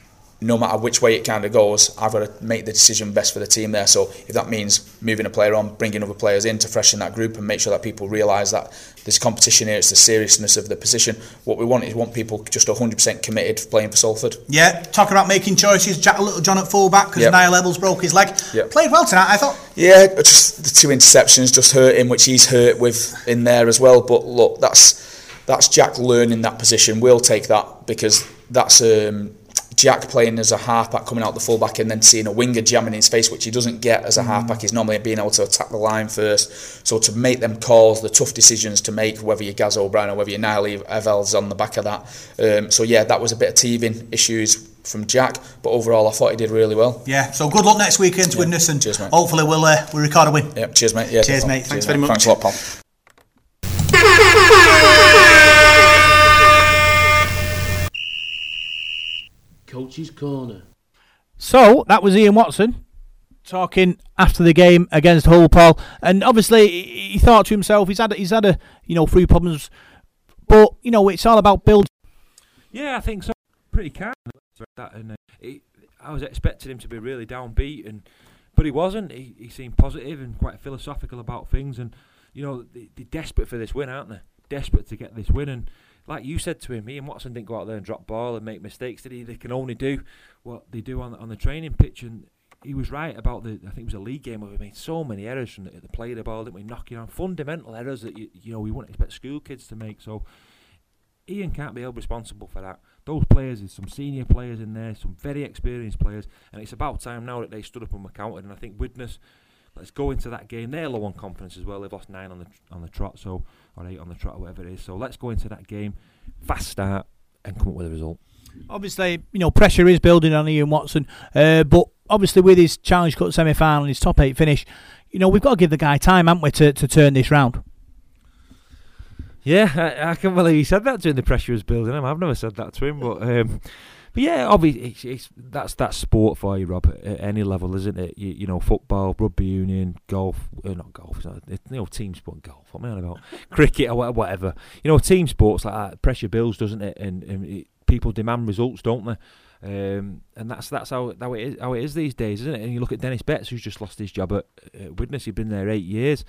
Speaker 7: no matter which way it kind of goes, I've got to make the decision best for the team there. So if that means moving a player on, bringing other players in to freshen that group and make sure that people realise that there's competition here, it's the seriousness of the position. What we want is want people just 100% committed playing for Salford.
Speaker 6: Yeah, talking about making choices. Jack Littlejohn at fullback because
Speaker 7: Yep.
Speaker 6: Niall Evalds broke his leg.
Speaker 7: Yep.
Speaker 6: Played well tonight, I thought.
Speaker 7: Yeah, just the two interceptions just hurt him, which he's hurt with in there as well. But look, that's that's Jack learning that position. We'll take that because that's um, Jack playing as a halfback, coming out the fullback, and then seeing a winger jamming in his face, which he doesn't get as a halfback. He's normally being able to attack the line first. So to make them calls, the tough decisions to make, whether you're Gaz O'Brien or whether you're Niall Evalds on the back of that. Um, so yeah, that was a bit of teething issues from Jack, but overall I thought he did really well.
Speaker 6: Yeah, so good luck next weekend to Widnes and
Speaker 7: Cheers, mate.
Speaker 6: hopefully we'll, uh, we'll record a win.
Speaker 7: Yeah, cheers, mate. Yeah,
Speaker 6: Cheers, mate. Thanks
Speaker 7: Cheers,
Speaker 6: very
Speaker 7: mate.
Speaker 6: much.
Speaker 7: Thanks a lot, pal.
Speaker 5: Coach's Corner.
Speaker 2: So that was Ian Watson talking after the game against Hull, Paul, and obviously he he thought to himself, he's had he's had a you know few problems, but you know it's all about build.
Speaker 3: Yeah, I think so. Pretty calm. That and uh, he, I was expecting him to be really downbeat, and but he wasn't. He, he seemed positive and quite philosophical about things, and you know they, they're desperate for this win, aren't they? Desperate to get this win, and like you said to him, Ian Watson didn't go out there and drop ball and make mistakes. Did he? They can only do what they do on on the training pitch, and he was right about the. I think it was a league game where we made so many errors from the, the play of the ball, didn't we? Knocking on fundamental errors that you you know we wouldn't expect school kids to make. So Ian can't be held responsible for that. Those players, there's some senior players in there, some very experienced players, and it's about time now that they stood up and were counted. And I think Widnes, let's go into that game. They're low on confidence as well. They've lost nine on the on the trot, so or eight on the trot, or whatever it is. So let's go into that game, fast start, and come up with a result.
Speaker 2: Obviously, you know pressure is building on Ian Watson, uh, but obviously with his Challenge Cup semi final and his top eight finish, you know we've got to give the guy time, haven't we, to, to turn this round.
Speaker 3: Yeah, I, I can't believe he said that during the pressure was building him. I've never said that to him, but um, but yeah, obviously it's, it's, that's that's sport for you, Rob. At any level, isn't it? You, you know, football, rugby union, golf, uh, not golf. It's not, you know, team sport, golf. What am I on about? Cricket or whatever. You know, team sports like that. Pressure builds, doesn't it? And, and it, people demand results, don't they? Um, and that's that's how how it is how it is these days, isn't it? And you look at Dennis Betts, who's just lost his job at, Widnes. He'd been there eight years.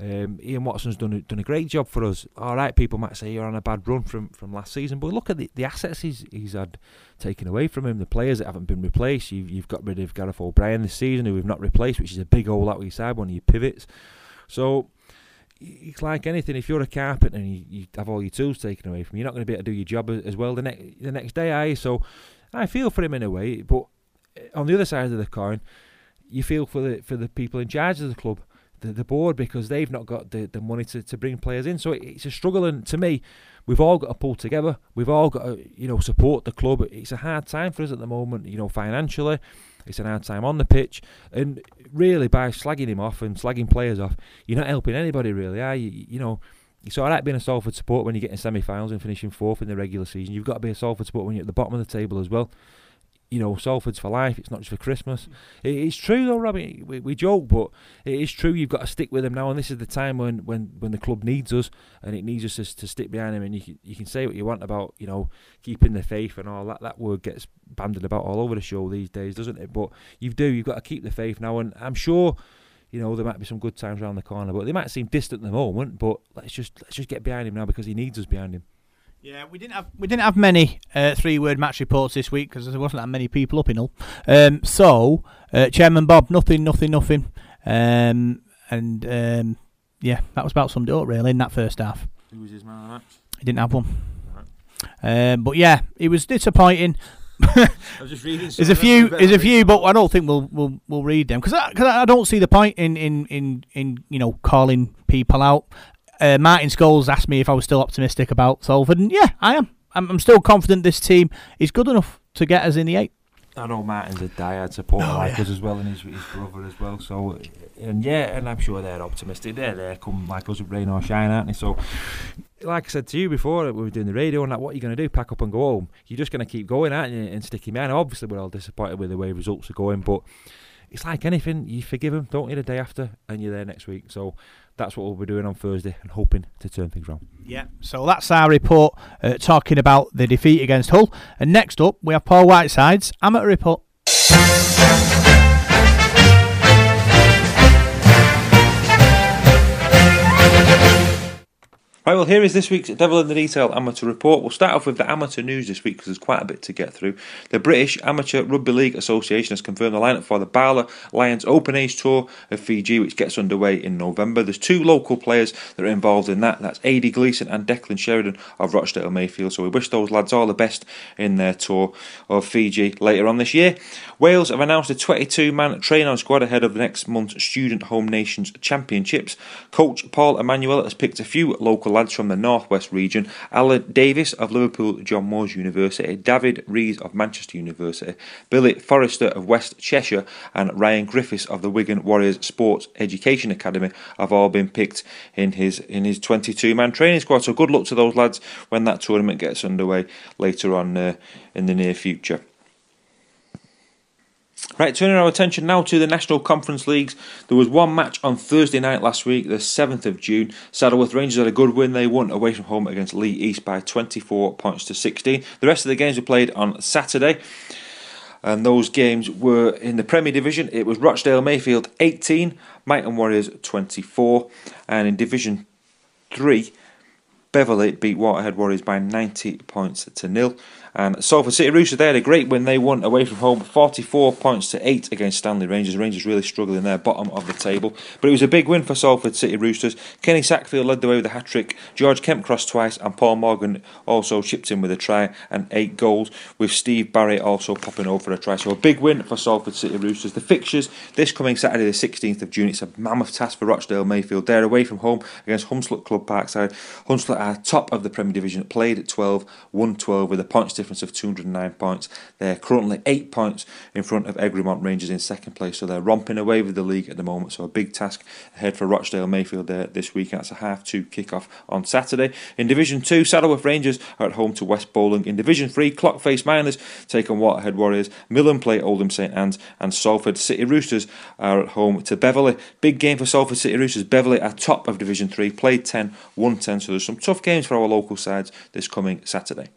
Speaker 3: Um, Ian Watson's done a, done a great job for us. All right, people might say you're on a bad run from, from last season, but look at the, the assets he's he's had taken away from him. The players that haven't been replaced. You've you've got rid of Gareth O'Brien this season, who we've not replaced, which is a big hole of your side, one of your pivots. So it's like anything. If you're a carpenter and you, you have all your tools taken away from you, you're not going to be able to do your job as, well the next the next day, you? So I feel for him in a way, but on the other side of the coin, you feel for the for the people in charge of the club, the, the board, because they've not got the, the money to, to bring players in. So it, it's a struggle, and to me, we've all got to pull together. We've all got to you know support the club. It's a hard time for us at the moment, you know, financially. It's an hard time on the pitch, and really by slagging him off and slagging players off, you're not helping anybody really, are you? You know. It's all right being a Salford support when you get in semi-finals and finishing fourth in the regular season. You've got to be a Salford support when you're at the bottom of the table as well. You know, Salford's for life. It's not just for Christmas. Mm. It, it's true though, Robbie. We, we joke, but it is true. You've got to stick with them now, and this is the time when, when, when the club needs us, and it needs us to, to stick behind them. And you can, you can say what you want about you know keeping the faith and all that. That word gets banded about all over the show these days, doesn't it? But you do. You've got to keep the faith now, and I'm sure you know there might be some good times around the corner, but they might seem distant at the moment. But let's just let's just get behind him now because he needs us behind him.
Speaker 2: Yeah, we didn't have we didn't have many uh, three word match reports this week because there wasn't that many people up in Hull. Um, so uh, Chairman Bob, nothing, nothing, nothing, um, and um, yeah, that was about summed it up really in that first half.
Speaker 3: Who was his man of the match?
Speaker 2: He didn't have one. Um, but yeah, it was disappointing.
Speaker 3: I was just reading.
Speaker 2: There's a few, there's a few, but I don't think we'll we'll, we'll read them because I, cause I don't see the point in, in, in, in you know calling people out. Uh, Martin Scholes asked me if I was still optimistic about Salford, and yeah, I am. I'm, I'm still confident this team is good enough to get us in the eight.
Speaker 3: I know Martin's a diehard supporter
Speaker 2: Oh,
Speaker 3: like
Speaker 2: yeah.
Speaker 3: us as well, and his, his brother as well. So, and yeah, and I'm sure they're optimistic. They're there, come like us, rain or shine, aren't they? So, like I said to you before, we were doing the radio, and like, what are you going to do? Pack up and go home? You're just going to keep going, aren't you? And sticking behind. Obviously, we're all disappointed with the way results are going, but
Speaker 8: it's like anything. You forgive them, don't you, the day after, and you're there next week. So that's what we'll be doing on Thursday and hoping to turn things around.
Speaker 2: Yeah, so that's our report uh, talking about the defeat against Hull. And next up, we have Paul Whiteside's amateur report.
Speaker 3: Right, well, here is this week's Devil in the Detail amateur report. We'll start off with the amateur news this week because there's quite a bit to get through. The British Amateur Rugby League Association has confirmed the lineup for the BARLA Lions Open Age Tour of Fiji, which gets underway in November. There's two local players that are involved in that. That's Adi Gleeson and Declan Sheridan of Rochdale Mayfield. So we wish those lads all the best in their tour of Fiji later on this year. Wales have announced a 22-man train-on squad ahead of next month's Student Home Nations Championships. Coach Paul Emmanuel has picked a few local lads from the northwest region Alan Davis of Liverpool John Moores University, David Rees of Manchester University, Billy Forrester of West Cheshire, and Ryan Griffiths of the Wigan Warriors Sports Education Academy have all been picked in his in his 22 man training squad. So good luck to those lads when that tournament gets underway later on uh, in the near future. Right, turning our attention now to the National Conference Leagues. There was one match on Thursday night last week, the 7th of June. Saddleworth Rangers had a good win. They won away from home against Leigh East by 24 points to 16. The rest of the games were played on Saturday. And those games were in the Premier Division. It was Rochdale Mayfield 18, Myton Warriors 24. And in Division 3, Beverley beat Waterhead Warriors by 90 points to nil. And Salford City Roosters, they had a great win. They won away from home 44 points to 8 against Stanley Rangers. Rangers really struggling there, bottom of the table. But it was a big win for Salford City Roosters. Kenny Sackfield led the way with a hat trick. George Kemp crossed twice, and Paul Morgan also chipped in with a try and 8 goals, with Steve Barry also popping over for a try. So a big win for Salford City Roosters. The fixtures this coming Saturday, the 16th of June, it's a mammoth task for Rochdale Mayfield. They're away from home against Hunslet Club Parkside. Hunslet are top of the Premier Division, played at 12, won 12 with a points difference of 209 points. They're currently 8 points in front of Egremont Rangers in second place, so they're romping away with the league at the moment. So a big task ahead for Rochdale Mayfield there this week. That's a half two kick-off on Saturday. In Division 2, Saddleworth Rangers are at home to West Bowling. In Division 3, Clockface Miners take on Waterhead Warriors. Millom play Oldham St Anne's, and Salford City Roosters are at home to Beverley. Big game for Salford City Roosters. Beverley are top of Division 3, played 10, won 10, so there's some tough games for our local sides this coming Saturday.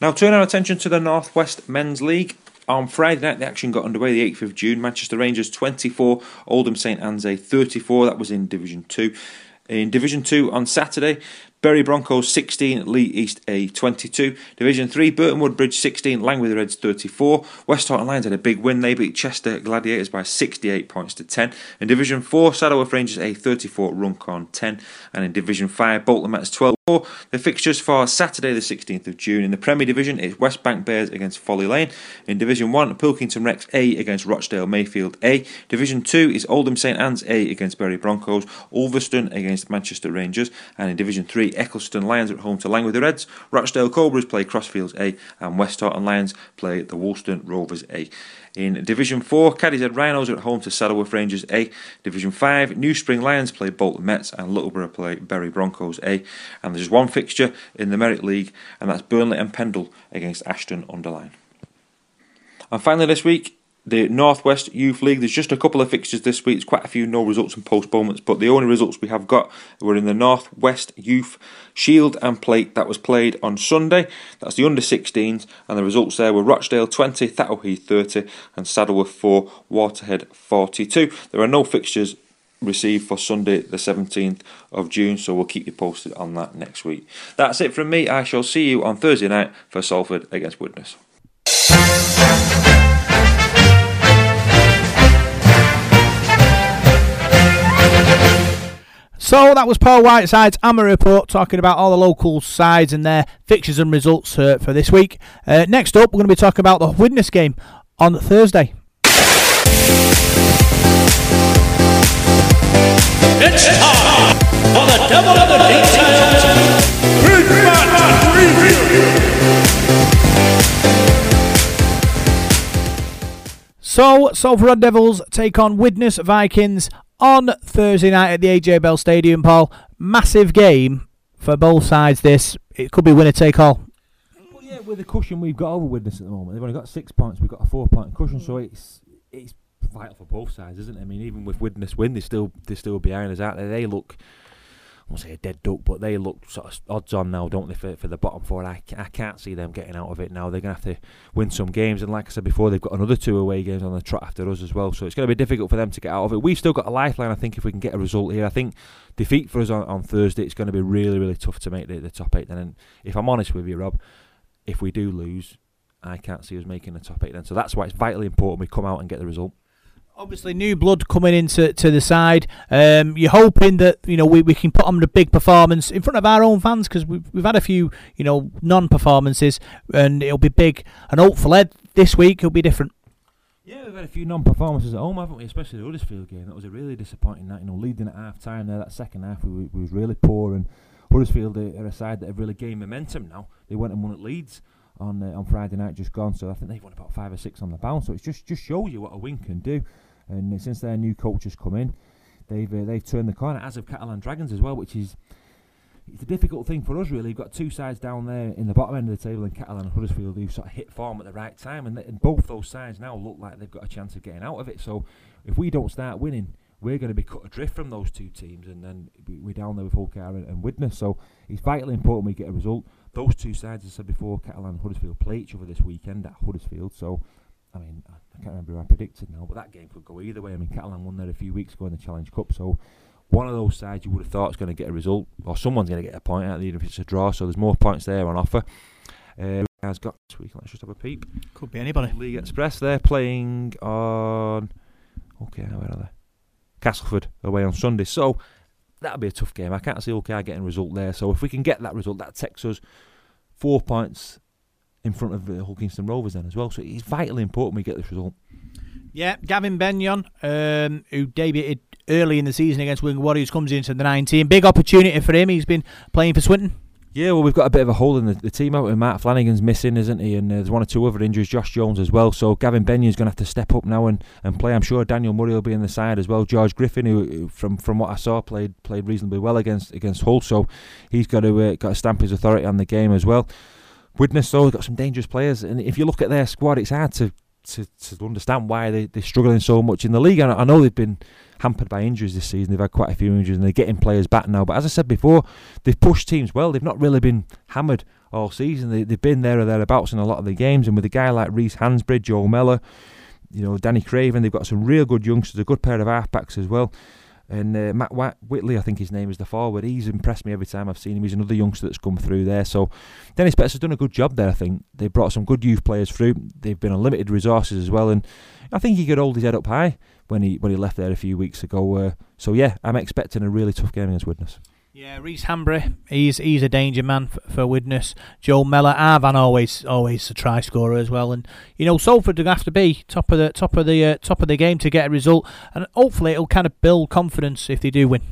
Speaker 3: Now turn our attention to the Northwest Men's League. On Friday night, the action got underway the 8th of June. Manchester Rangers 24, Oldham St Anne's 34. That was in Division 2. In Division 2 on Saturday, Bury Broncos 16, Leigh East A 22. Division 3, Burton Woodbridge 16, Langwith Reds 34. Westhoughton Lions had a big win. They beat Chester Gladiators by 68 points to 10. In Division 4, Saddleworth Rangers A 34, Runcorn 10. And in Division 5, Bolton Mets 12. The fixtures for Saturday, the 16th of June. In the Premier Division, it's West Bank Bears against Folly Lane. In Division 1, Pilkington Recs A against Rochdale Mayfield A. Division 2 is Oldham St Anne's A against Bury Broncos. Ulverston against Manchester Rangers. And in Division 3, Eccleston Lions at home to Langwith Reds. Rochdale Cobras play Crossfields A. And Westhoughton Lions play the Woolston Rovers A. In Division 4, Cadishead Rhinos at home to Saddleworth Rangers A. Division 5, New Spring Lions play Bolton Mets and Littleborough play Bury Broncos A. And there's one fixture in the Merit League, and that's Burnley and Pendle against Ashton-under-Lyne. And finally this week, the Northwest Youth League. There's just a couple of fixtures this week. There's quite a few no results and postponements, but the only results we have got were in the Northwest Youth Shield and Plate that was played on Sunday. That's the under 16s, and the results there were Rochdale 20, Thatto Heath 30, and Saddleworth 4, Waterhead 42. There are no fixtures received for Sunday, the 17th of June, so we'll keep you posted on that next week. That's it from me. I shall see you on Thursday night for Salford against Widnes.
Speaker 2: So that was Paul Whiteside's Amma report talking about all the local sides and their fixtures and results uh, for this week. Uh, next up, we're going to be talking about the Widnes game on Thursday.
Speaker 9: It's time for the Devil in the Details Big Review.
Speaker 2: So, Salford Red Devils take on Widnes Vikings on Thursday night at the AJ Bell Stadium, Paul. Massive game for both sides. This it could be winner take all.
Speaker 8: Well, yeah,
Speaker 3: with the cushion we've got over Widnes at the moment, they've only got six points. We've got a four-point cushion, so it's it's vital for both sides, isn't it? I mean, even with Widnes win, they still they still behind us out there. They look. I won't say a dead duck, but they look sort of odds on now, don't they, for, for the bottom four? I, I can't see them getting out of it now. They're going to have to win some games, and like I said before, they've got another two away games on the trot after us as well. So it's going to be difficult for them to get out of it. We've still got a lifeline, I think, if we can get a result here. I think defeat for us on, on Thursday, it's going to be really, really tough to make the, the top eight then. And if I'm honest with you, Rob, if we do lose, I can't see us making the top eight then. So that's why it's vitally important we come out and get the result.
Speaker 2: Obviously, new blood coming into to the side. Um, you're hoping that you know we, we can put on a big performance in front of our own fans because we've we've had a few you know non-performances and it'll be big. And hopefully this week it'll be different.
Speaker 3: Yeah, we've had a few non-performances at home, haven't we? Especially the Huddersfield game. That was a really disappointing night. You know, leading at half time there, that second half we, we was really poor. And Huddersfield are a side that have really gained momentum now. They went and won at Leeds on uh, on Friday night, just gone. So I think they've won about five or six on the bounce. So it just just shows you what a win can do. And uh, since their new coach has come in, they've uh, they've turned the corner, as have Catalan Dragons as well, which is it's a difficult thing for us really. You've got two sides down there in the bottom end of the table in Catalan and Huddersfield who sort of hit form at the right time, and, th- and both those sides now look like they've got a chance of getting out of it. So if we don't start winning, we're going to be cut adrift from those two teams, and then we- we're down there with Hull KR and, and Widnes. So it's vitally important we get a result. Those two sides, as I said before, Catalan and Huddersfield play each other this weekend at Huddersfield. So I mean, I I can't remember who I predicted now, but that game could go either way. I mean, Catalan won there a few weeks ago in the Challenge Cup, so one of those sides you would have thought is going to get a result, or someone's going to get a point out of even if it's a draw. So there's more points there on offer. Uh, has got this week. Let's just have a peep.
Speaker 2: Could be anybody.
Speaker 3: League Express. They're playing on. Okay, where are they? Castleford away on Sunday. So that'll be a tough game. I can't see OK getting a result there. So if we can get that result, that takes us four points in front of the Hull Kingston Rovers then as well. So it's vitally important we get this result.
Speaker 2: Yeah, Gavin Bennion, um, who debuted early in the season against Wigan Warriors, comes into the 19. Big opportunity for him. He's been playing for Swinton.
Speaker 3: Yeah, well, we've got a bit of a hole in the, the team out with Mark Flanagan's missing, isn't he? And uh, there's one or two other injuries, Josh Jones as well. So Gavin Bennion's going to have to step up now and, and play. I'm sure Daniel Murray will be in the side as well. George Griffin, who, who from from what I saw, played played reasonably well against against Hull. So he's got to uh, got to stamp his authority on the game as well. Widnes, though, got some dangerous players, and if you look at their squad, it's hard to to, to understand why they, they're struggling so much in the league. And I know they've been hampered by injuries this season. They've had quite a few injuries and they're getting players back now. But as I said before, they've pushed teams well. They've not really been hammered all season. They, they've been there or thereabouts in a lot of the games. And with a guy like Rhys Hanbury, Joe Mellor, you know, Danny Craven, they've got some real good youngsters, a good pair of halfbacks as well. And uh, Matt Whit- Whitley, I think his name is the forward. He's impressed me every time I've seen him. He's another youngster that's come through there. So Dennis Betts has done a good job there. I think they brought some good youth players through. They've been on limited resources as well, and I think he could hold his head up high when he when he left there a few weeks ago. Uh, so yeah, I'm expecting a really tough game against Widnes.
Speaker 2: Yeah, Rhys Hanbury, he's he's a danger man for, for Widnes. Joe Mellor, Arvan always always a try scorer as well, and you know Salford have to be top of the top of the uh, top of the game to get a result, and hopefully it'll kind of build confidence if they do win.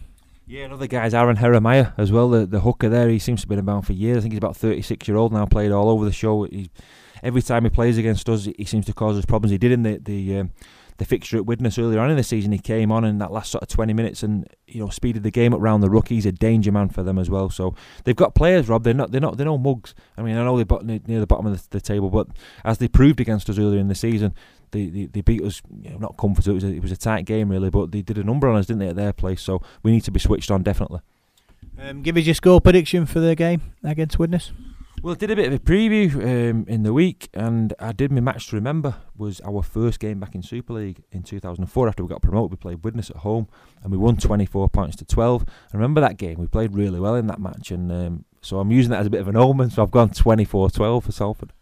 Speaker 3: Yeah, another guy's Aaron Heremaia as well, the the hooker there. He seems to have been about for years. I think he's about 36 year old now. Played all over the show. Every time he plays against us, he seems to cause us problems. He did in the the um, the fixture at Widnes earlier on in the season. He came on in that last sort of 20 minutes and you know speeded the game up round the rookies. A danger man for them as well. So they've got players, Rob. They're not they're not they're no mugs. I mean, I know they're near the bottom of the, the table, but as they proved against us earlier in the season. They, they, they beat us, you know, not comfortably. It was, a, it was a tight game, really, but they did a number on us, didn't they, at their place? So we need to be switched on, definitely.
Speaker 2: Um, give us your score prediction for the game against Widnes.
Speaker 3: Well, I did a bit of a preview um, in the week, and I did my match to remember was our first game back in Super League in 2004. After we got promoted, we played Widnes at home, and we won 24 points to 12. I remember that game; we played really well in that match, and um, so I'm using that as a bit of an omen. So I've gone 24-12 for Salford.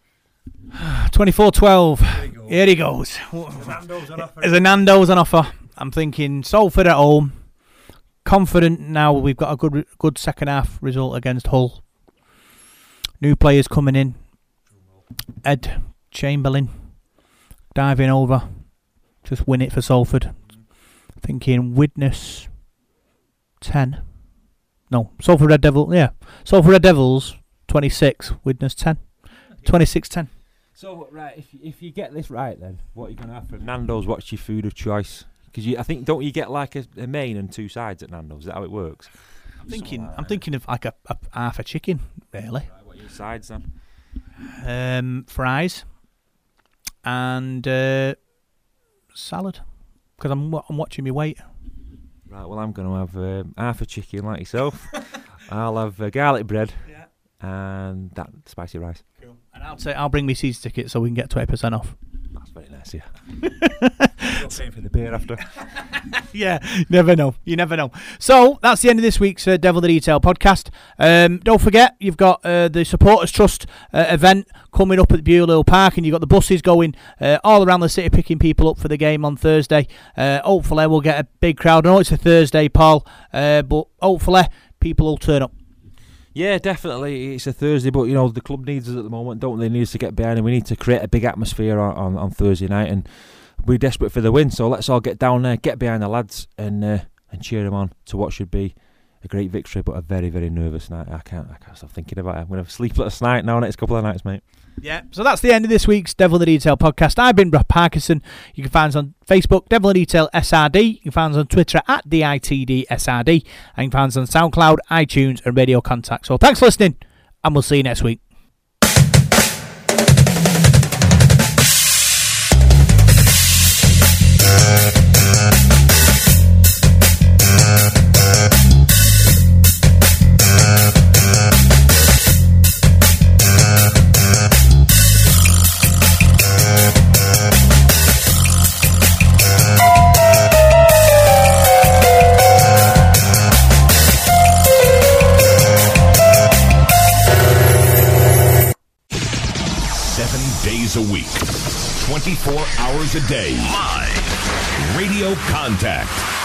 Speaker 2: 24-12. Here he goes. There's a Nando's on offer. I'm thinking Salford at home. Confident now we've got a good good second half result against Hull. New players coming in. Ed Chamberlain diving over. Just win it for Salford. Thinking Widnes 10. No, Salford Red Devil. Yeah. Salford Red Devils 26. Widnes 10. 26 10.
Speaker 3: So right, if if you get this right, then what are you going to have from Nando's? What's your food of choice? Because I think, don't you get like a, a main and two sides at Nando's? Is that how it works?
Speaker 2: I'm thinking, I'm thinking of like a, a half a chicken, really.
Speaker 3: What are your sides then?
Speaker 2: um, fries, and uh, salad. Because I'm I'm watching my weight.
Speaker 3: Right, well, I'm going to have um, half a chicken like yourself. I'll have uh, garlic bread and that spicy rice. Cool.
Speaker 2: And I'll say I'll bring me season ticket so we can get twenty percent off.
Speaker 3: Very nice, yeah. Paying for the beer after.
Speaker 2: yeah, never know. You never know. So that's the end of this week's uh, Devil the Detail podcast. Um, don't forget, you've got uh, the Supporters Trust uh, event coming up at the Bewley Park, and you've got the buses going uh, all around the city picking people up for the game on Thursday. Uh, hopefully, we'll get a big crowd. I know it's a Thursday, Paul, uh, but hopefully, people will turn up.
Speaker 3: Yeah, definitely. It's a Thursday, but you know the club needs us at the moment, don't they? Needs to get behind, and we need to create a big atmosphere on, on, on Thursday night, and we're desperate for the win. So let's all get down there, get behind the lads, and uh, and cheer them on to what should be a great victory, but a very very nervous night. I can't I can't stop thinking about it. I'm gonna have a sleepless night now next couple of nights, mate.
Speaker 2: Yeah, so that's the end of this week's Devil in the Detail podcast. I've been Brad Parkinson. You can find us on Facebook, Devil in the Detail SRD. You can find us on Twitter at DITDSRD. And you can find us on SoundCloud, iTunes, and Radio Contact. So thanks for listening, and we'll see you next
Speaker 1: week. 24 hours a day. Live. Radio Contact.